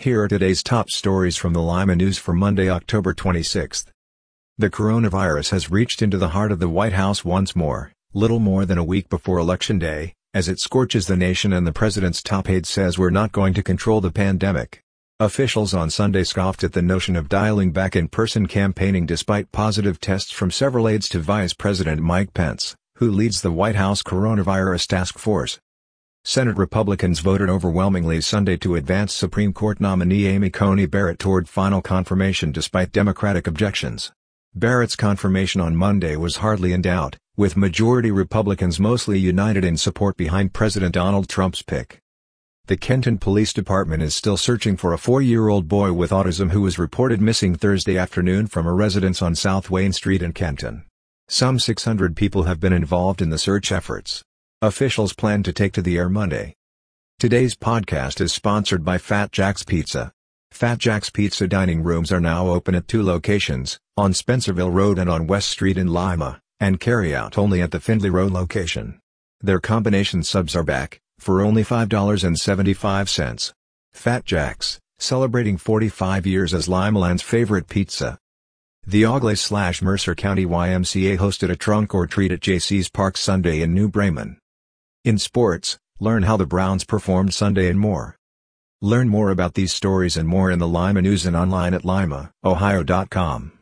Here are today's top stories from the Lima News for Monday, October 26. The coronavirus has reached into the heart of the White House once more, little more than a week before Election Day, as it scorches the nation and the president's top aide says we're not going to control the pandemic. Officials on Sunday scoffed at the notion of dialing back in-person campaigning despite positive tests from several aides to Vice President Mike Pence, who leads the White House Coronavirus Task Force. Senate Republicans voted overwhelmingly Sunday to advance Supreme Court nominee Amy Coney Barrett toward final confirmation despite Democratic objections. Barrett's confirmation on Monday was hardly in doubt, with majority Republicans mostly united in support behind President Donald Trump's pick. The Kenton Police Department is still searching for a four-year-old boy with autism who was reported missing Thursday afternoon from a residence on South Wayne Street in Kenton. Some 600 people have been involved in the search efforts. Officials plan to take to the air Monday. Today's podcast is sponsored by Fat Jack's Pizza. Fat Jack's Pizza dining rooms are now open at two locations, on Spencerville Road and on West Street in Lima, and carry out only at the Findlay Road location. Their combination subs are back, for only $5.75. Fat Jack's, celebrating 45 years as Limaland's favorite pizza. The Auglaize-Mercer County YMCA hosted a trunk or treat at JC's Park Sunday in New Bremen. In sports, learn how the Browns performed Sunday and more. Learn more about these stories and more in the Lima News and online at limaohio.com.